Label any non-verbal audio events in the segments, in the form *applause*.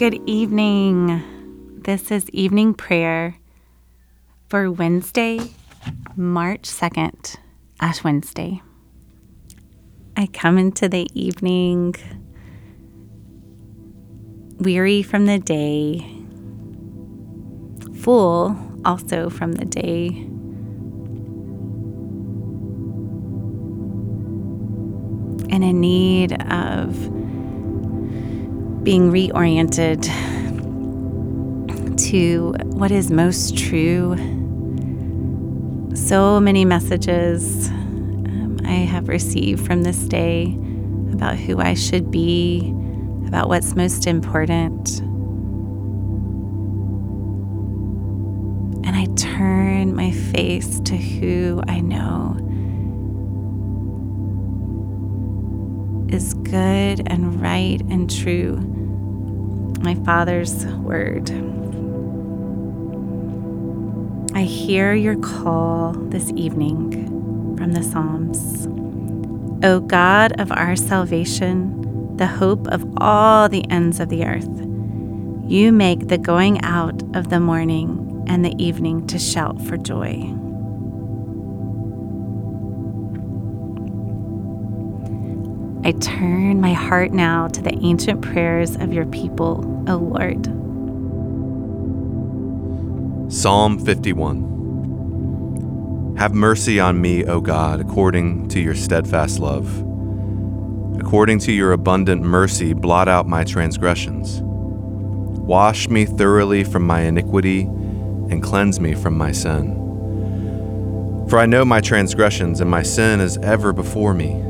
Good evening. This is evening prayer for Wednesday, March 2nd, Ash Wednesday. I come into the evening weary from the day, full also from the day. And in need of being reoriented to what is most true. So many messages um, I have received from this day about who I should be, about what's most important. And I turn my face to who I know is good and right and true, my Father's Word. I hear your call this evening from the Psalms. O God of our salvation, the hope of all the ends of the earth, you make the going out of the morning and the evening to shout for joy. I turn my heart now to the ancient prayers of your people, O Lord. Psalm 51 Have mercy on me, O God, according to your steadfast love. According to your abundant mercy, blot out my transgressions. Wash me thoroughly from my iniquity and cleanse me from my sin. For I know my transgressions, and my sin is ever before me.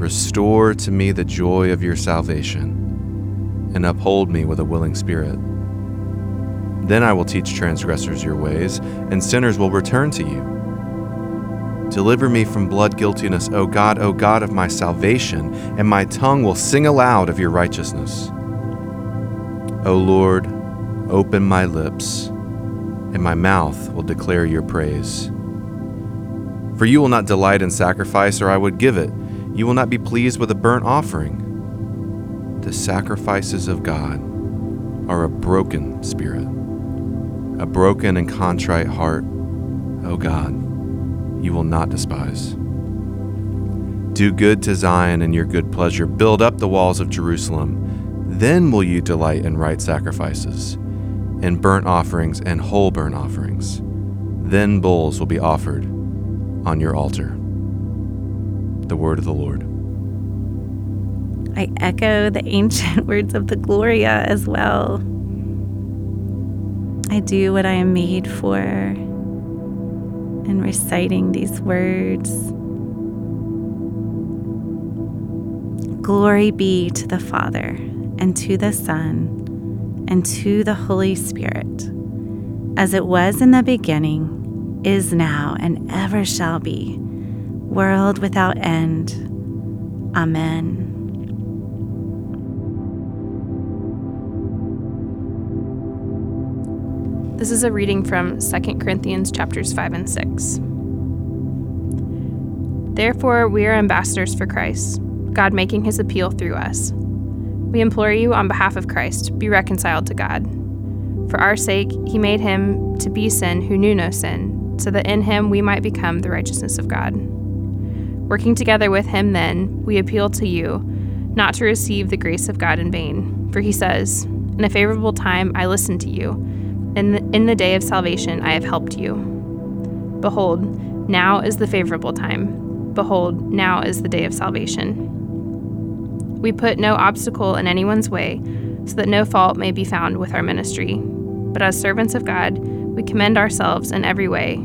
Restore to me the joy of your salvation, and uphold me with a willing spirit. Then I will teach transgressors your ways, and sinners will return to you. Deliver me from blood guiltiness, O God, O God of my salvation, and my tongue will sing aloud of your righteousness. O Lord, open my lips, and my mouth will declare your praise. For you will not delight in sacrifice, or I would give it. You will not be pleased with a burnt offering. The sacrifices of God are a broken spirit, a broken and contrite heart. O God, you will not despise. Do good to Zion in your good pleasure. Build up the walls of Jerusalem. Then will you delight in right sacrifices, in burnt offerings and whole burnt offerings. Then bulls will be offered on your altar the word of the Lord. I echo the ancient *laughs* words of the Gloria as well. I do what I am made for in reciting these words. Glory be to the Father, and to the Son, and to the Holy Spirit, as it was in the beginning, is now, and ever shall be world without end. Amen. This is a reading from 2 Corinthians chapters 5 and 6. Therefore, we are ambassadors for Christ, God making his appeal through us. We implore you on behalf of Christ, be reconciled to God. For our sake, he made him to be sin who knew no sin, so that in him we might become the righteousness of God. Working together with him, then, we appeal to you not to receive the grace of God in vain. For he says, In a favorable time I listened to you, In in the day of salvation, I have helped you. Behold, now is the favorable time. Behold, now is the day of salvation. We put no obstacle in anyone's way, so that no fault may be found with our ministry. But as servants of God, we commend ourselves in every way,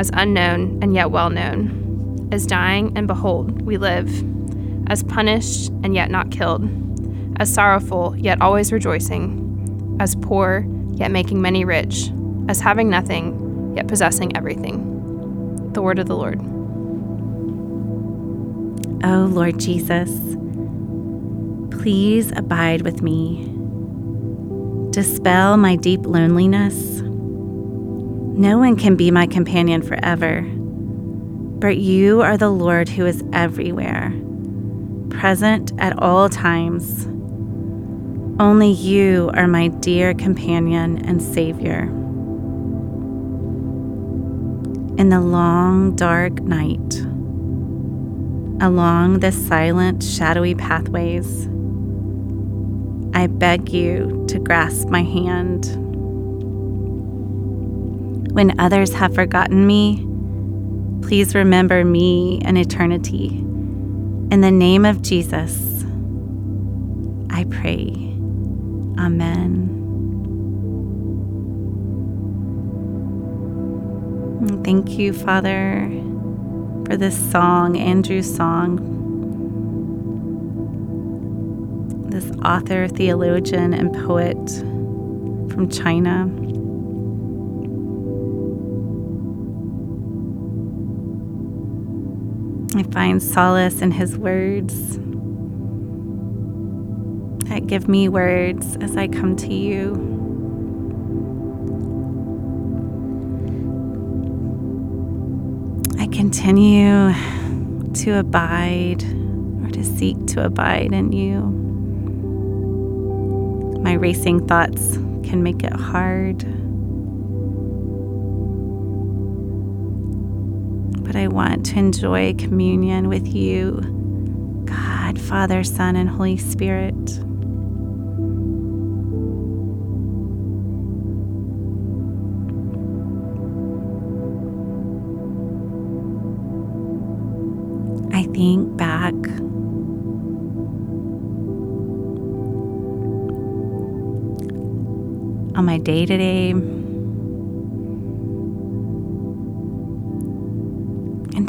as unknown and yet well known, as dying and behold, we live, as punished and yet not killed, as sorrowful yet always rejoicing, as poor yet making many rich, as having nothing yet possessing everything. The word of the Lord. Oh Lord Jesus, please abide with me. Dispel my deep loneliness. No one can be my companion forever, but you are the Lord who is everywhere, present at all times. Only you are my dear companion and Savior. In the long, dark night, along the silent, shadowy pathways, I beg you to grasp my hand. When others have forgotten me, please remember me in eternity. In the name of Jesus, I pray. Amen. Thank you, Father, for this song, Andrew's song. this author, theologian, and poet from China. I find solace in his words that give me words as I come to you. I continue to abide or to seek to abide in you my racing thoughts can make it hard. But I want to enjoy communion with you, God, Father, Son, and Holy Spirit. I think back on my day to day.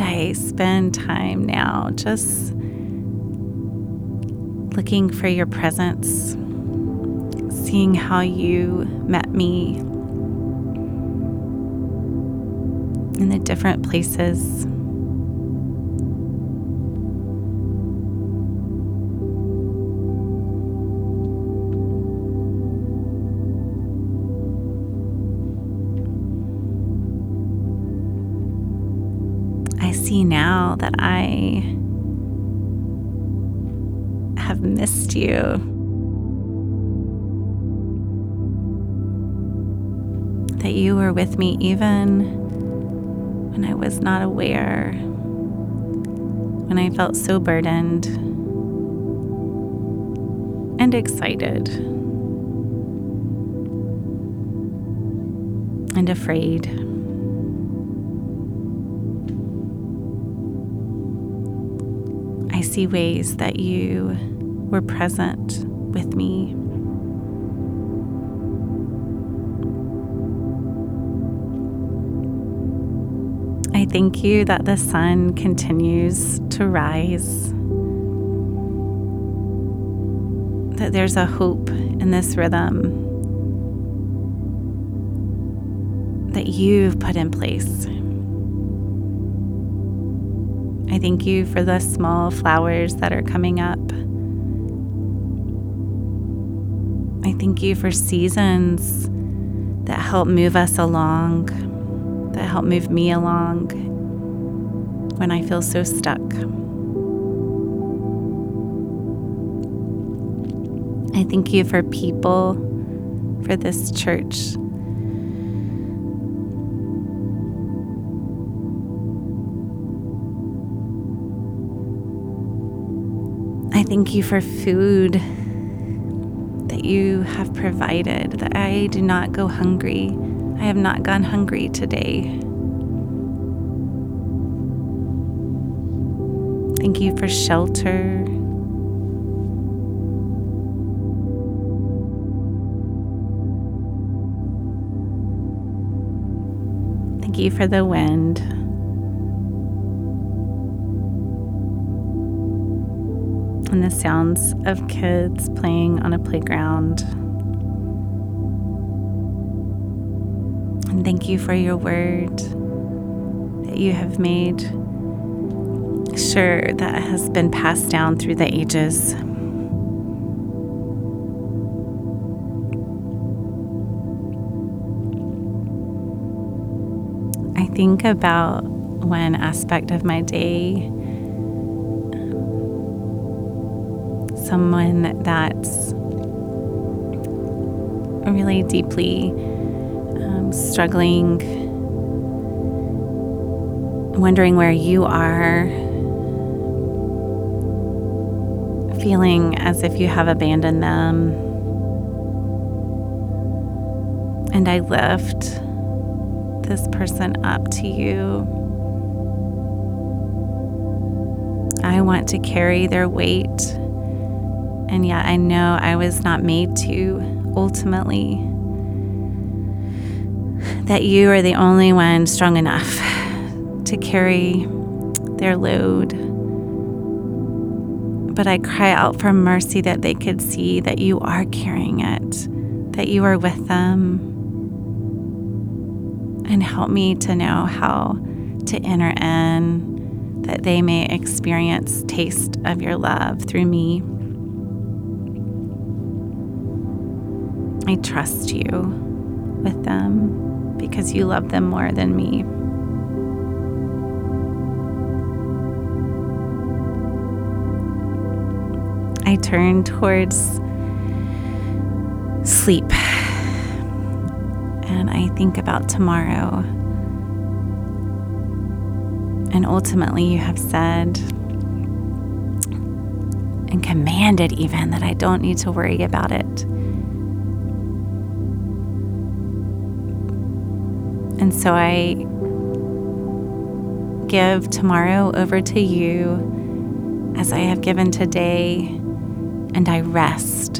I spend time now just looking for your presence, seeing how you met me in the different places now that I have missed you. That you were with me even when I was not aware, when I felt so burdened and excited and afraid. I see ways that you were present with me. I thank you that the sun continues to rise, that there's a hope in this rhythm that you've put in place. I thank you for the small flowers that are coming up. I thank you for seasons that help move us along, that help move me along when I feel so stuck. I thank you for people, for this church. Thank you for food that you have provided, that I do not go hungry. I have not gone hungry today. Thank you for shelter. Thank you for the wind. And the sounds of kids playing on a playground. And thank you for your word that you have made sure that has been passed down through the ages. I think about one aspect of my day someone that's really deeply um, struggling, wondering where you are, feeling as if you have abandoned them. And I lift this person up to you. I want to carry their weight and yet I know I was not made to ultimately. That you are the only one strong enough to carry their load. But I cry out for mercy that they could see that you are carrying it, that you are with them. And help me to know how to enter in, that they may experience taste of your love through me. I trust you with them because you love them more than me. I turn towards sleep and I think about tomorrow. And ultimately, you have said and commanded even that I don't need to worry about it. And so I give tomorrow over to you as I have given today, and I rest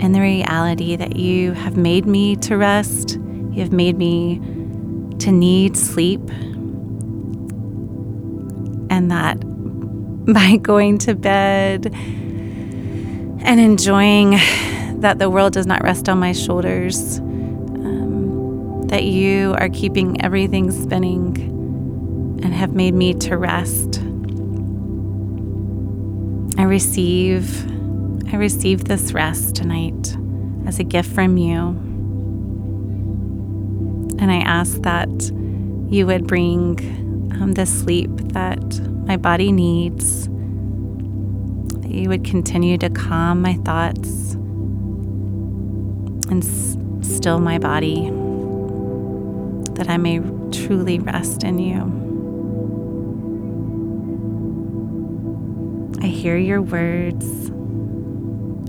in the reality that you have made me to rest, you have made me to need sleep, and that *laughs* by going to bed and enjoying that the world does not rest on my shoulders that you are keeping everything spinning and have made me to rest. I receive I receive this rest tonight as a gift from you. And I ask that you would bring um, the sleep that my body needs, that you would continue to calm my thoughts and s- still my body that I may truly rest in you. I hear your words,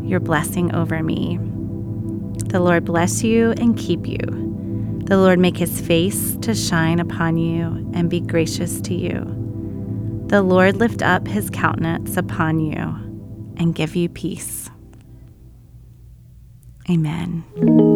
your blessing over me. The Lord bless you and keep you. The Lord make his face to shine upon you and be gracious to you. The Lord lift up his countenance upon you and give you peace. Amen.